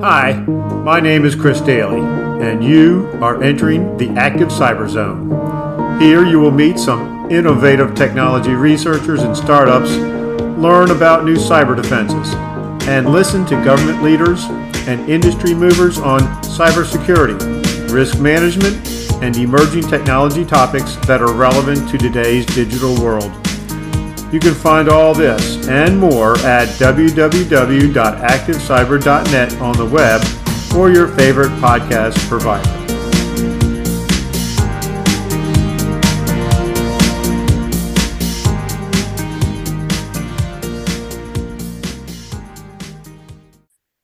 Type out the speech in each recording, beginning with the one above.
Hi, my name is Chris Daly, and you are entering the Active Cyber Zone. Here you will meet some innovative technology researchers and startups, learn about new cyber defenses, and listen to government leaders and industry movers on cybersecurity, risk management, and emerging technology topics that are relevant to today's digital world. You can find all this and more at www.activecyber.net on the web or your favorite podcast provider.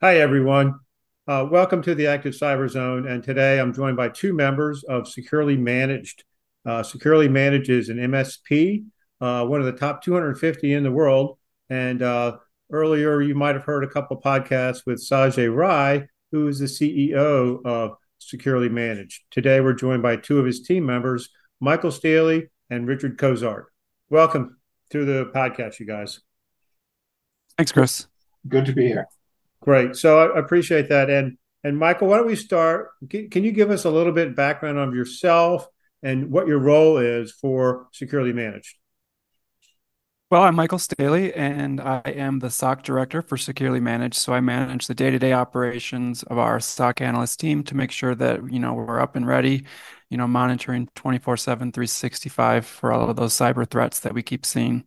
Hi, everyone. Uh, welcome to the Active Cyber Zone. And today I'm joined by two members of Securely Managed. Uh, Securely manages an MSP uh, one of the top 250 in the world. And uh, earlier, you might have heard a couple podcasts with Sajay Rai, who is the CEO of Securely Managed. Today, we're joined by two of his team members, Michael Staley and Richard Cozart. Welcome to the podcast, you guys. Thanks, Chris. Good to be here. Great. So I appreciate that. And and Michael, why don't we start? Can, can you give us a little bit background of yourself and what your role is for Securely Managed? Well, I'm Michael Staley, and I am the SOC director for Securely Managed. So I manage the day-to-day operations of our SOC analyst team to make sure that you know we're up and ready, you know, monitoring 24/7, 365 for all of those cyber threats that we keep seeing.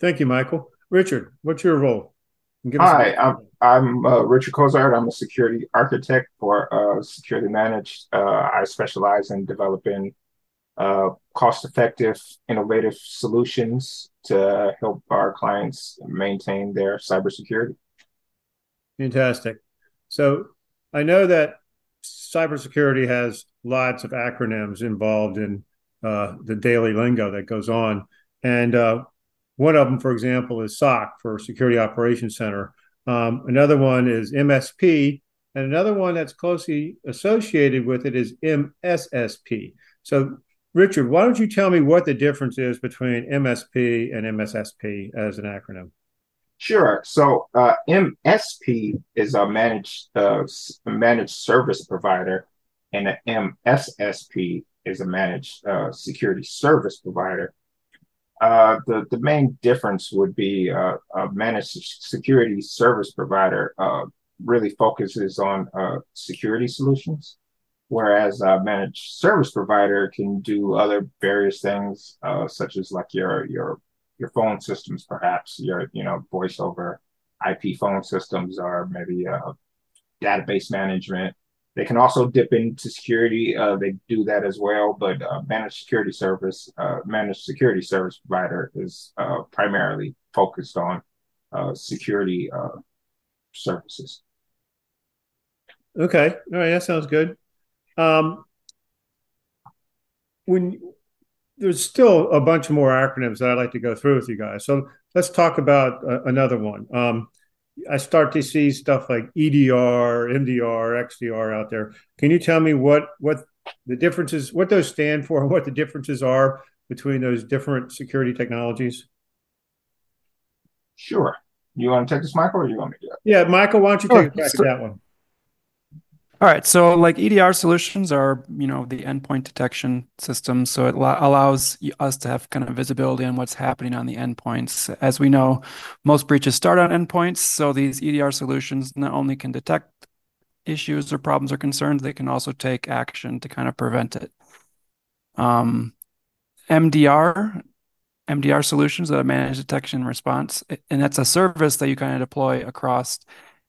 Thank you, Michael. Richard, what's your role? Hi, I'm, I'm uh, Richard Cozart. I'm a security architect for uh, Securely Managed. Uh, I specialize in developing uh, cost effective, innovative solutions to help our clients maintain their cybersecurity. Fantastic. So I know that cybersecurity has lots of acronyms involved in uh, the daily lingo that goes on. And uh, one of them, for example, is SOC for Security Operations Center. Um, another one is MSP, and another one that's closely associated with it is MSSP. So Richard, why don't you tell me what the difference is between MSP and MSSP as an acronym? Sure. So uh, MSP is a managed uh, managed service provider, and an MSSP is a managed uh, security service provider. Uh, the the main difference would be uh, a managed security service provider uh, really focuses on security solutions whereas a managed service provider can do other various things, uh, such as like your your your phone systems, perhaps your you know voice over IP phone systems, or maybe uh, database management. They can also dip into security. Uh, they do that as well, but uh, managed security service, uh, managed security service provider is uh, primarily focused on security services. Okay, all right, that sounds good. Um, when there's still a bunch of more acronyms that I'd like to go through with you guys. So let's talk about uh, another one. Um, I start to see stuff like EDR, MDR, XDR out there. Can you tell me what what the differences, what those stand for, and what the differences are between those different security technologies? Sure. You want to take this, Michael, or you want me to? Yeah, Michael, why don't you take a crack at that one? All right, so like EDR solutions are, you know, the endpoint detection system. So it allows us to have kind of visibility on what's happening on the endpoints. As we know, most breaches start on endpoints. So these EDR solutions not only can detect issues or problems or concerns, they can also take action to kind of prevent it. Um, MDR, MDR solutions that are managed detection and response, and that's a service that you kind of deploy across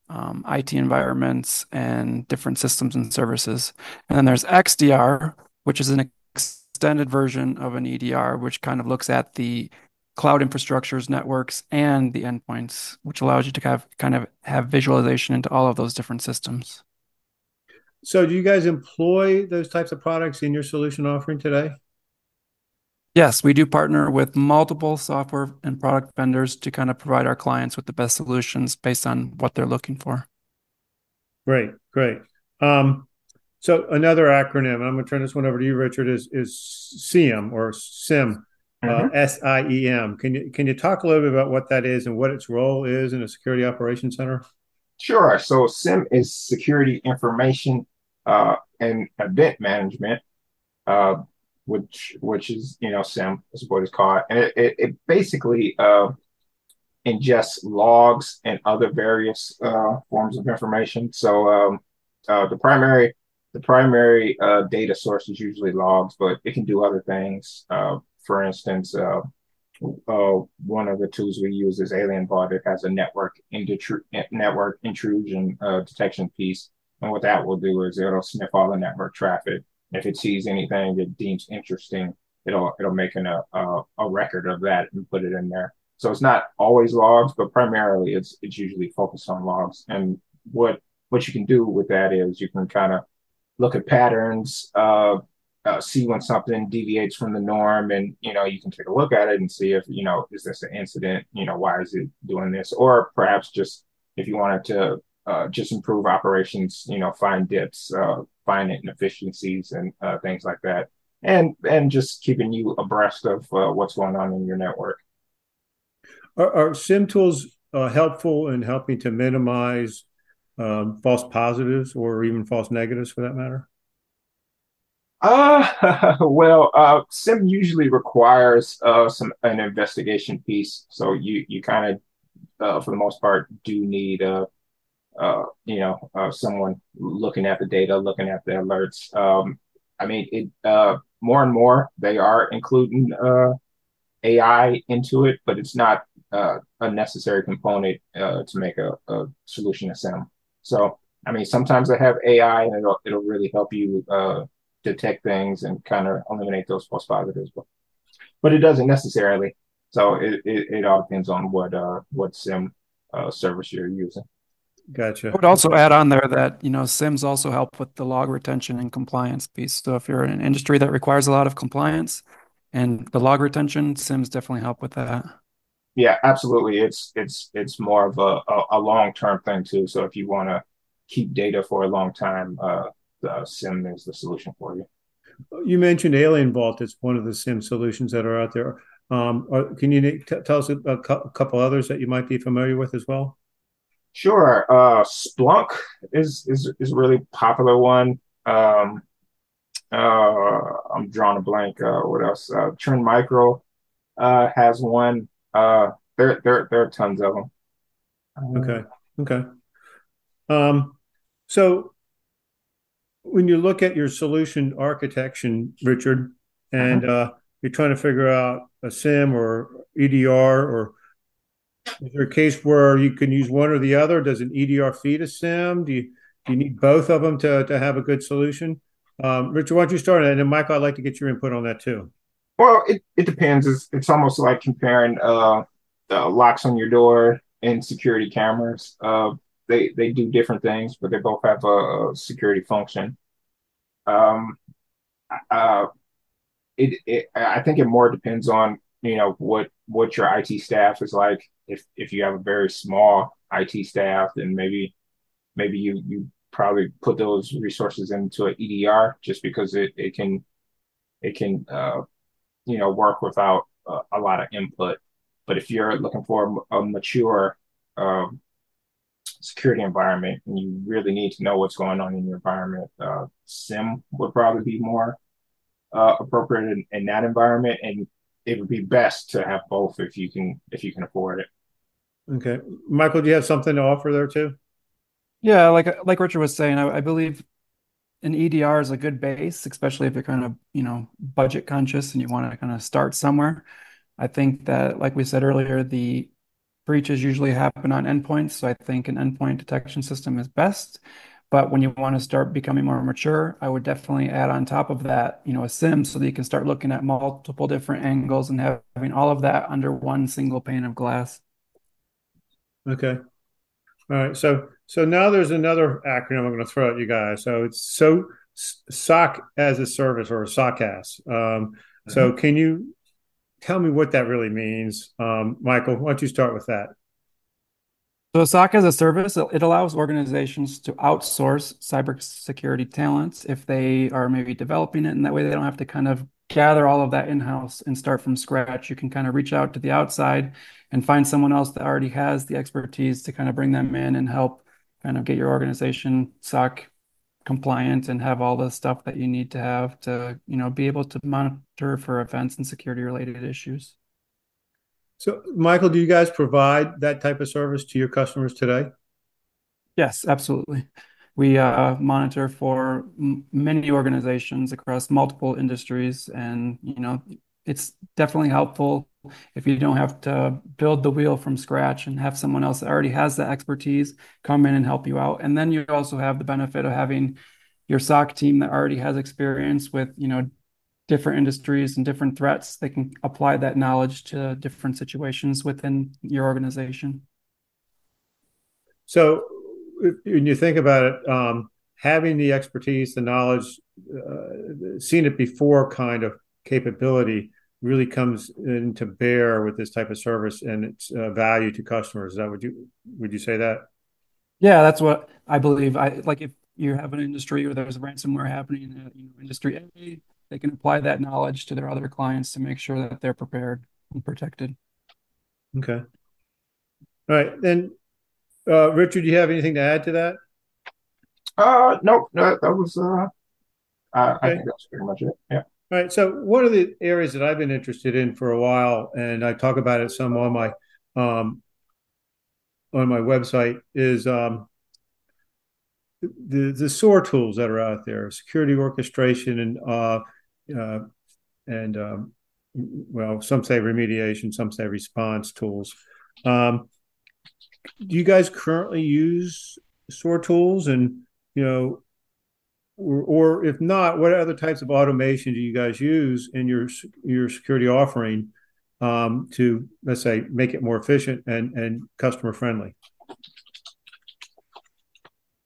um, IT environments and different systems and services. And then there's XDR, which is an extended version of an EDR, which kind of looks at the cloud infrastructures, networks, and the endpoints, which allows you to have kind of have visualization into all of those different systems. So, do you guys employ those types of products in your solution offering today? Yes, we do partner with multiple software and product vendors to kind of provide our clients with the best solutions based on what they're looking for. Great, great. Um, so another acronym, I'm going to turn this one over to you, Richard, is is SIEM or SIM, uh, mm-hmm. uh, S I E M. Can you can you talk a little bit about what that is and what its role is in a security operations center? Sure. So SIEM is security information uh, and event management, uh, which which is you know SIEM is what it's called, and it, it, it basically uh, ingests logs and other various uh, forms of information. So um, uh, the primary the primary uh, data source is usually logs, but it can do other things. Uh, for instance, uh, one of the tools we use is AlienVault. It has a network network intrusion detection piece, and what that will do is it'll sniff all the network traffic. If it sees anything it deems interesting, it'll it'll make an, a a record of that and put it in there. So it's not always logs, but primarily it's it's usually focused on logs. And what what you can do with that is you can kind of look at patterns, uh, uh, see when something deviates from the norm, and you know you can take a look at it and see if you know is this an incident? You know why is it doing this? Or perhaps just if you wanted to uh, just improve operations, you know, find dips, find inefficiencies, and uh, things like that, and and just keeping you abreast of uh, what's going on in your network. Are, are SIEM tools uh, helpful in helping to minimize um, false positives or even false negatives for that matter? Uh, well, uh, SIEM usually requires uh, some an investigation piece, so you you kind of, uh, for the most part, do need a, uh, you know, uh, someone looking at the data, looking at the alerts. Um, I mean, it uh, more and more they are including uh, AI into it, but it's not uh, a necessary component uh, to make a, a solution to SIEM. So, I mean, sometimes I have AI and it'll, it'll really help you detect things and kind of eliminate those false positives, but, but it doesn't necessarily. So it, it, it all depends on what what SIEM uh, service you're using. Gotcha. I would also add on there that, you know, SIEMs also help with the log retention and compliance piece. So if you're in an industry that requires a lot of compliance and the log retention, SIEMs definitely help with that. Yeah, absolutely. It's it's it's more of a, a, a long term thing too. So if you want to keep data for a long time, uh, the SIEM is the solution for you. You mentioned AlienVault It's one of the SIEM solutions that are out there. Um, or, can you t- tell us a, a, couple others that you might be familiar with as well? Sure. Uh, Splunk is is is a really popular one. Um, uh, I'm drawing a blank. Uh, what else? Uh, Trend Micro uh, has one. Uh, there, there, there are tons of them. Okay. Okay. Um, so when you look at your solution architecture, Richard, and uh-huh. uh, you're trying to figure out a SIEM or EDR, or is there a case where you can use one or the other? Does an EDR feed a SIEM? Do you do you need both of them to to have a good solution? Um, Richard, why don't you start? And then Michael, I'd like to get your input on that too. Well, it, it depends. It's, it's almost like comparing uh, locks on your door and security cameras. Uh, they they do different things, but they both have a, a security function. Um, uh, it, it I think it more depends on you know what what your IT staff is like. If if you have a very small IT staff, then maybe maybe you you probably put those resources into an EDR just because it, it can it can uh, you know work without a lot of input. But if you're looking for a, mature um, security environment and you really need to know what's going on in your environment, uh, SIEM would probably be more uh, appropriate in, in that environment, and it would be best to have both if you can if you can afford it. Okay, Michael, do you have something to offer there too? Yeah, like like Richard was saying, I, I believe an EDR is a good base, especially if you're kind of, you know, budget conscious and you want to kind of start somewhere. I think that, like we said earlier, the breaches usually happen on endpoints. So I think an endpoint detection system is best. But when you want to start becoming more mature, I would definitely add on top of that, you know, a SIEM so that you can start looking at multiple different angles and having all of that under one single pane of glass. Okay. All right. So so now there's another acronym I'm going to throw at you guys. So it's so SOC as a service or SOCAS. Um, mm-hmm. So can you tell me what that really means, um, Michael? Why don't you start with that? So SOC as a service, it allows organizations to outsource cybersecurity talents if they are maybe developing it, and that way they don't have to kind of gather all of that in-house and start from scratch. You can kind of reach out to the outside and find someone else that already has the expertise to kind of bring them in and help kind of get your organization SOC compliant and have all the stuff that you need to have to, you know, be able to monitor for events and security related issues. So, Michael, do you guys provide that type of service to your customers today? Yes, absolutely. We uh, monitor for many organizations across multiple industries, and you know, it's definitely helpful if you don't have to build the wheel from scratch and have someone else that already has the expertise come in and help you out. And then you also have the benefit of having your SOC team that already has experience with, you know, different industries and different threats. They can apply that knowledge to different situations within your organization. So when you think about it, um, having the expertise, the knowledge, uh, seen it before kind of capability really comes into bear with this type of service and its uh, value to customers. Is that would you would you say that? Yeah, that's what I believe. I like if you have an industry where there's ransomware happening in you know, industry A, they can apply that knowledge to their other clients to make sure that they're prepared and protected. Okay. All right. Then, uh, Richard, do you have anything to add to that? Uh, no, no that was, uh, I, I think that's pretty much it. Yeah. All right. So one of the areas that I've been interested in for a while, and I talk about it some on my um, on my website, is um, the the SOAR tools that are out there, security orchestration and uh, uh, and um, well, some say remediation, some say response tools. Um, do you guys currently use SOAR tools, and you know, or, or if not, what other types of automation do you guys use in your your security offering um, to let's say make it more efficient and and customer friendly?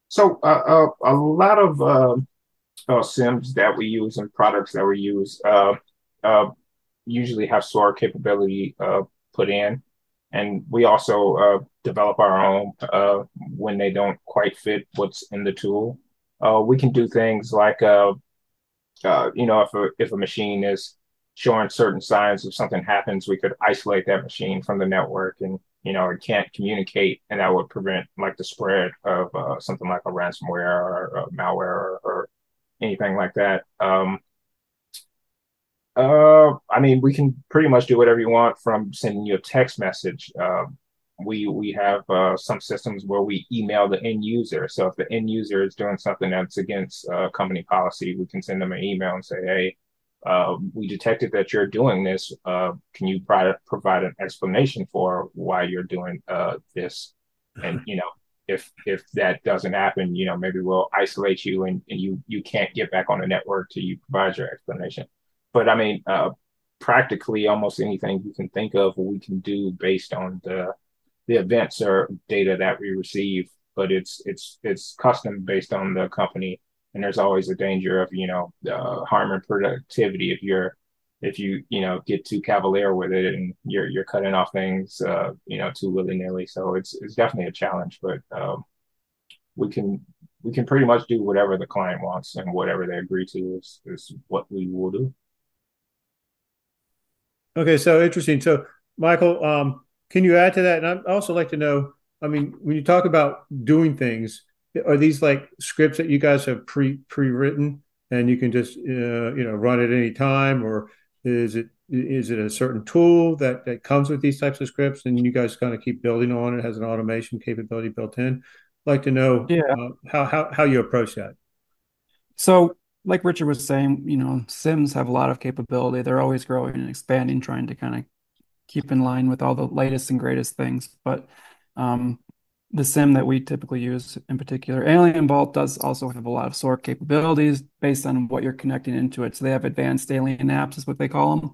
So uh, uh, a lot of uh, uh SIEMs that we use and products that we use uh, uh, usually have SOAR capability put in, and we also develop our own when they don't quite fit what's in the tool. Uh, we can do things like, uh, uh, you know, if a, if a machine is showing certain signs of something happens, we could isolate that machine from the network and, you know, it can't communicate and that would prevent like the spread of uh, something like a ransomware or, or malware or, or, anything like that. Um, uh, I mean, we can pretty much do whatever you want from sending you a text message. Uh, we we have uh, some systems where we email the end user. So if the end user is doing something that's against uh, company policy, we can send them an email and say, "Hey, uh, we detected that you're doing this. Uh, can you provide provide an explanation for why you're doing uh, this?" And you know, if if that doesn't happen, you know, maybe we'll isolate you and, and you you can't get back on the network till you provide your explanation. But I mean, uh, practically almost anything you can think of, we can do based on the the events or data that we receive, but it's it's it's custom based on the company, and there's always a danger of you know uh, harming productivity if you're if you you know get too cavalier with it and you're you're cutting off things uh, you know too willy nilly. So it's it's definitely a challenge, but um, we can we can pretty much do whatever the client wants and whatever they agree to is is what we will do. Okay, so interesting. So Michael, um, can you add to that? And I'd also like to know, I mean, when you talk about doing things, are these like scripts that you guys have pre pre written and you can just uh, you know run at any time, or is it is it a certain tool that that comes with these types of scripts and you guys kind of keep building on it has an automation capability built in? I'd like to know yeah. uh, how how how you approach that. So like Richard was saying, you know, SIEMs have a lot of capability. They're always growing and expanding, trying to kind of keep in line with all the latest and greatest things. But um, the SIEM that we typically use in particular, AlienVault does also have a lot of SOAR capabilities based on what you're connecting into it. So they have advanced AlienApps, is what they call them,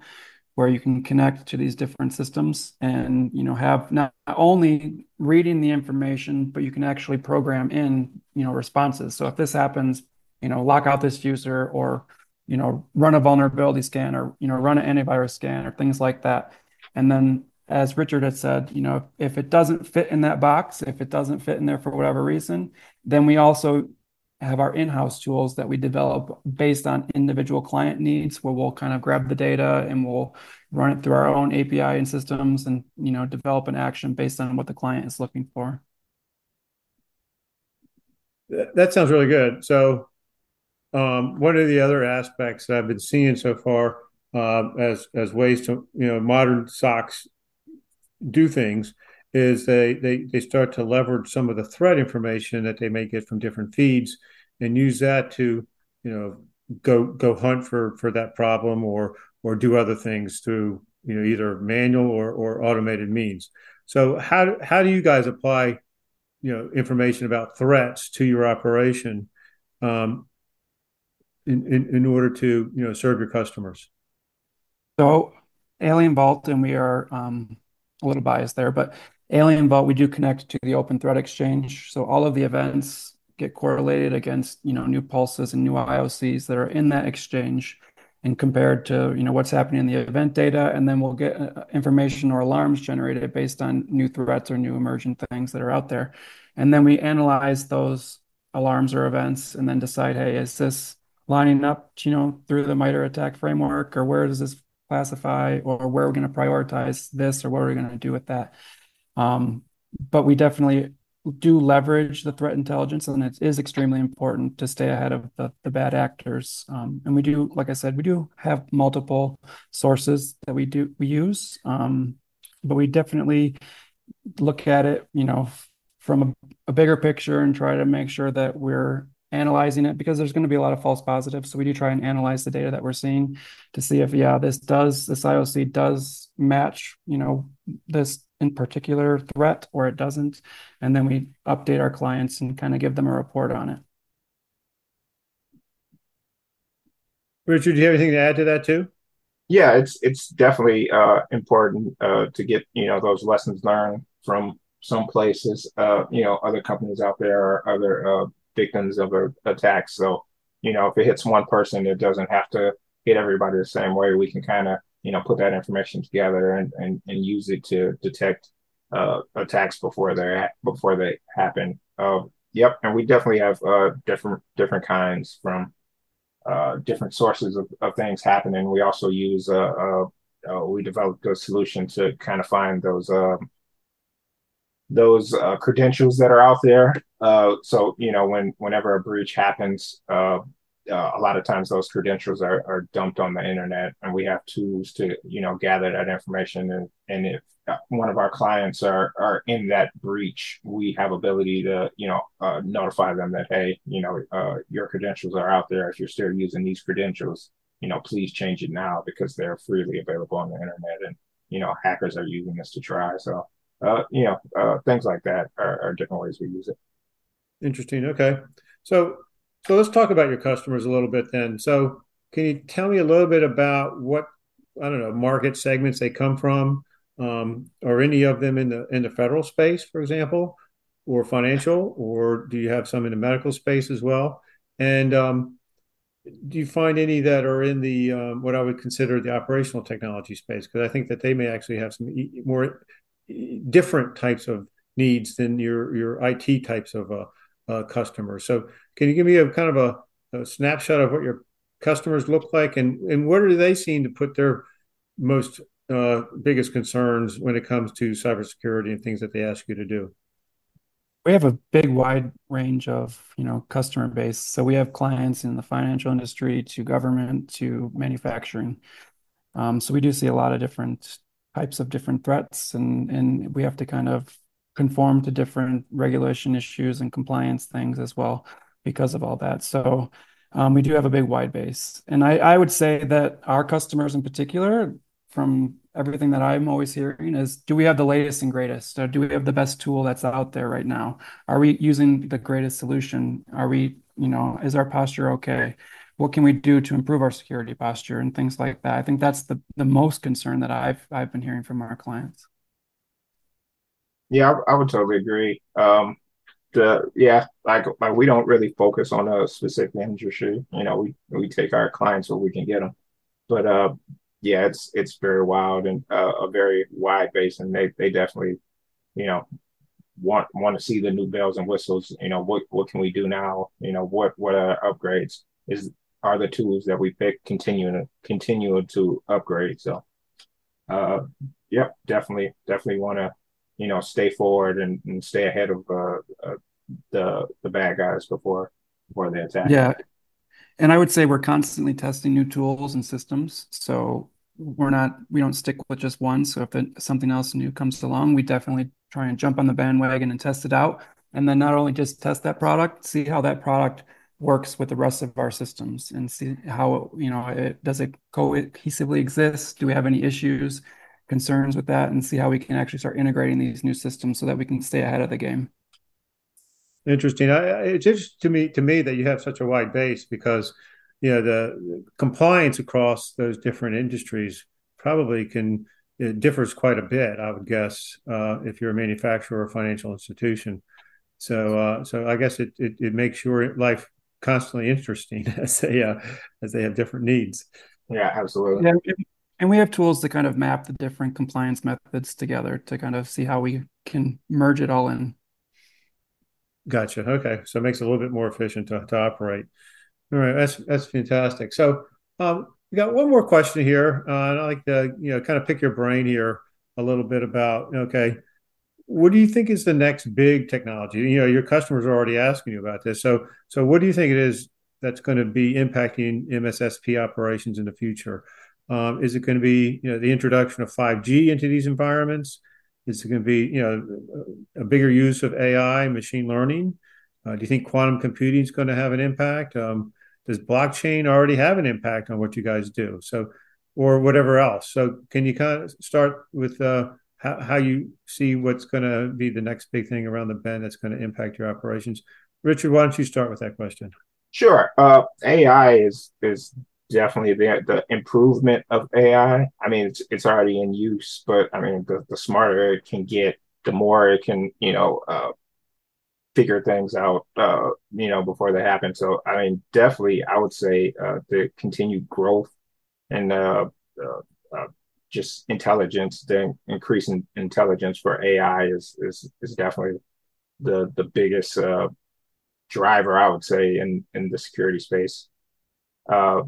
where you can connect to these different systems and you know have not only reading the information, but you can actually program in you know responses. So if this happens, you know lock out this user or you know run a vulnerability scan or you know run an antivirus scan or things like that and then, as Richard had said, you know, if it doesn't fit in that box, if it doesn't fit in there for whatever reason, then we also have our in-house tools that we develop based on individual client needs, where we'll kind of grab the data and we'll run it through our own API and systems, and you know, develop an action based on what the client is looking for. That sounds really good. So, um, one of the other aspects that I've been seeing so far uh, as as ways to you know modern SOCs do things is they they they start to leverage some of the threat information that they may get from different feeds and use that to you know go go hunt for for that problem or or do other things through you know either manual or or automated means. So how how do you guys apply you know information about threats to your operation um, in, in in order to you know serve your customers? So AlienVault, and we are um, a little biased there, but AlienVault, we do connect to the Open Threat Exchange. So all of the events get correlated against, you know, new pulses and new IOCs that are in that exchange and compared to, you know, what's happening in the event data. And then we'll get uh, information or alarms generated based on new threats or new emergent things that are out there. And then we analyze those alarms or events and then decide, hey, is this lining up, you know, through the MITRE ATT&CK framework or where does this classify or where we're going to prioritize this or what we're we going to do with that? Um, but we definitely do leverage the threat intelligence, and it is extremely important to stay ahead of the, the bad actors. Um, and we do, like I said, we do have multiple sources that we do we use, um, but we definitely look at it, you know, from a, a bigger picture and try to make sure that we're analyzing it because there's going to be a lot of false positives. So we do try and analyze the data that we're seeing to see if, yeah, this does, this IOC does match, you know, this in particular threat or it doesn't. And then we update our clients and kind of give them a report on it. Richard, do you have anything to add to that too? Yeah, it's it's definitely uh, important uh, to get you know those lessons learned from some places. Uh, you know, other companies out there or other victims of a, attacks. So, you know, if it hits one person, it doesn't have to hit everybody the same way. We can kind of, you know, put that information together and, and, and use it to detect uh, attacks before they before they happen. Uh, yep, and we definitely have uh, different different kinds from uh, different sources of, of things happening. We also use uh, uh, we developed a solution to kind of find those um, those uh, credentials that are out there. Uh, so you know, when whenever a breach happens, uh, uh, a lot of times those credentials are, are dumped on the internet, and we have tools to you know gather that information. And, and if one of our clients are are in that breach, we have ability to you know uh, notify them that hey, you know, uh, your credentials are out there. If you're still using these credentials, you know, please change it now because they're freely available on the internet, and you know, hackers are using this to try. So uh, you know, uh, things like that are, are, different ways we use it. Interesting. Okay, so so let's talk about your customers a little bit then. So can you tell me a little bit about what I don't know market segments they come from, um, or any of them in the in the federal space, for example, or financial, or do you have some in the medical space as well? And um, do you find any that are in the um, what I would consider the operational technology space? Because I think that they may actually have some more different types of needs than your your IT types of uh, uh, customers. So, can you give me a kind of a, a, snapshot of what your customers look like, and and where do they seem to put their most uh, biggest concerns when it comes to cybersecurity and things that they ask you to do? We have a big wide range of you know customer base. So we have clients in the financial industry to government to manufacturing. Um, so we do see a lot of different types of different threats, and and we have to kind of conform to different regulation issues and compliance things as well because of all that. So um, we do have a big wide base, and I, I would say that our customers in particular, from everything that I'm always hearing, is do we have the latest and greatest? Or do we have the best tool that's out there right now? Are we using the greatest solution? Are we, you know, is our posture okay? What can we do to improve our security posture and things like that. I think that's the the most concern that I've I've been hearing from our clients. Yeah, I, I would totally agree. Um, the yeah, like like we don't really focus on a specific industry. You know, we we take our clients where we can get them, but uh, yeah, it's it's very wild and uh, a very wide base, and they they definitely, you know, want want to see the new bells and whistles. You know, what what can we do now? You know, what what are upgrades? Is are the tools that we pick continuing to continue to upgrade. So, uh, yep, definitely, definitely want to, you know, stay forward and, and stay ahead of uh, uh, the the bad guys before before they attack. Yeah, and I would say we're constantly testing new tools and systems. So we're not we don't stick with just one. So if it, something else new comes along, we definitely try and jump on the bandwagon and test it out. And then not only just test that product, see how that product works with the rest of our systems and see how you know it does it cohesively exist. Do we have any issues? concerns with that and see how we can actually start integrating these new systems so that we can stay ahead of the game. Interesting. I, it's interesting to me to me that you have such a wide base because you know the compliance across those different industries probably can it differs quite a bit. I would guess uh, if you're a manufacturer or financial institution. So uh, so I guess it, it, it makes your life constantly interesting as they uh, as they have different needs. Yeah, absolutely. Yeah, and we have tools to kind of map the different compliance methods together to kind of see how we can merge it all in. Gotcha. Okay. So it makes it a little bit more efficient to, to operate. All right. That's that's fantastic. So um, we got one more question here. Uh, and I'd like to, you know, kind of pick your brain here a little bit about, okay, what do you think is the next big technology? You know, your customers are already asking you about this. So so what do you think it is that's going to be impacting MSSP operations in the future? Um, is it going to be you know the introduction of 5G into these environments? Is it going to be you know a bigger use of AI, machine learning? Uh, do you think quantum computing is going to have an impact? Um, does blockchain already have an impact on what you guys do? So, or whatever else. So, can you kind of start with uh, how, how you see what's going to be the next big thing around the bend that's going to impact your operations? Richard, why don't you start with that question? Sure. Uh, AI is is definitely the the improvement of AI. I mean, it's it's already in use, but I mean, the, the smarter it can get, the more it can, you know, uh, figure things out, uh, you know, before they happen. So, I mean, definitely, I would say uh, the continued growth and uh, uh, just intelligence, the increasing intelligence for AI is is is definitely the the biggest uh, driver, I would say, in in the security space. Uh,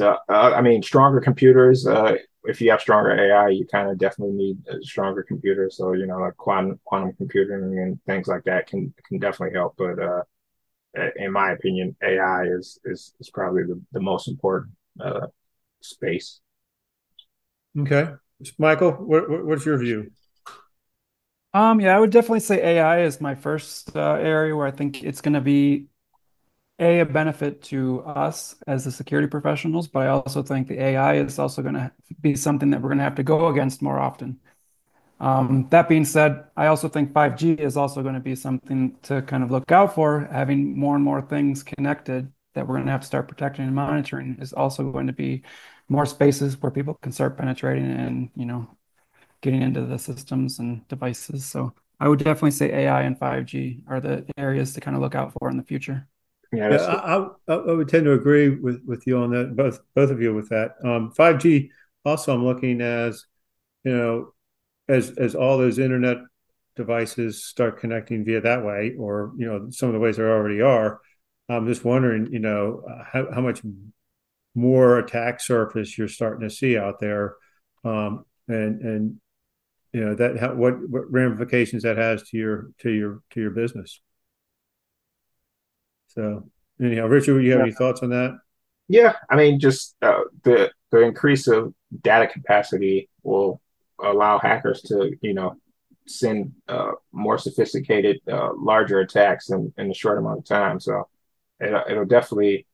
uh, I mean, stronger computers. Uh, if you have stronger AI, you kind of definitely need a stronger computer. So you know, like quantum quantum computing and things like that can can definitely help. But uh, in my opinion, AI is is is probably the, the most important uh, space. Okay, Michael, what, what's your view? Um, yeah, I would definitely say AI is my first uh, area where I think it's going to be a, a benefit to us as the security professionals, but I also think the AI is also going to be something that we're going to have to go against more often. Um, that being said, I also think 5G is also going to be something to kind of look out for. Having more and more things connected that we're going to have to start protecting and monitoring is also going to be more spaces where people can start penetrating and, you know, getting into the systems and devices. So I would definitely say AI and 5G are the areas to kind of look out for in the future. Yeah, yeah I, I, I, would tend to agree with, with you on that. Both both of you with that. Um, 5G also, I'm looking as you know, as as all those internet devices start connecting via that way, or you know, some of the ways there already are. I'm just wondering, you know, how, how much more attack surface you're starting to see out there, um, and and you know that how, what what ramifications that has to your to your to your business. So anyhow, Richard, you have yeah. any thoughts on that? Yeah, I mean, just uh, the the increase of data capacity will allow hackers to, you know, send uh, more sophisticated, uh, larger attacks in, in a short amount of time. So it, it'll definitely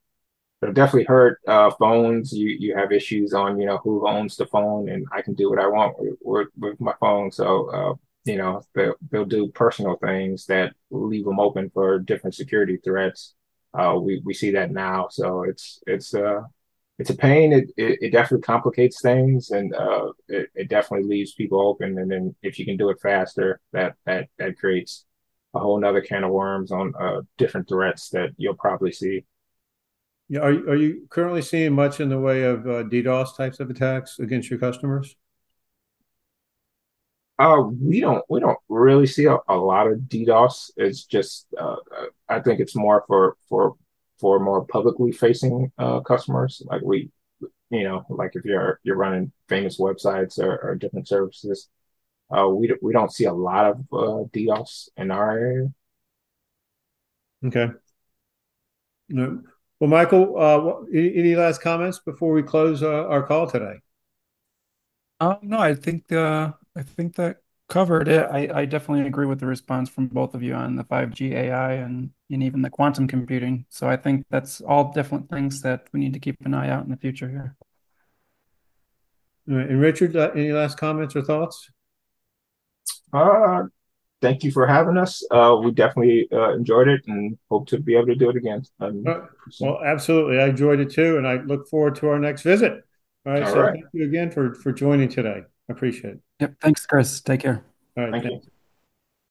it'll definitely hurt uh, phones. You you have issues on you know who owns the phone, and I can do what I want with, with, with my phone. So uh, you know they'll, they'll do personal things that leave them open for different security threats uh, we we see that now so it's it's uh it's a pain it, it, it definitely complicates things and uh it, it definitely leaves people open and then if you can do it faster that that that creates a whole nother can of worms on uh different threats that you'll probably see yeah are, are you currently seeing much in the way of uh, ddos types of attacks against your customers uh, we don't we don't really see a, a lot of DDoS. It's just uh, I think it's more for for for more publicly facing uh, customers. Like we, you know, like if you're you're running famous websites or, or different services, uh, we we don't see a lot of uh, DDoS in our area. Okay. No. Well, Michael, uh, any, any last comments before we close uh, our call today? Um, no, I think uh, I think that covered it. I, I definitely agree with the response from both of you on the 5G AI and, and even the quantum computing. So I think that's all different things that we need to keep an eye out in the future here. And Richard, uh, any last comments or thoughts? Uh, thank you for having us. Uh, we definitely uh, enjoyed it and hope to be able to do it again. Um, well, absolutely. I enjoyed it too, and I look forward to our next visit. All right. All so right. thank you again for for joining today. I appreciate it. Yep. Thanks, Chris. Take care. All right. Thank, thank you.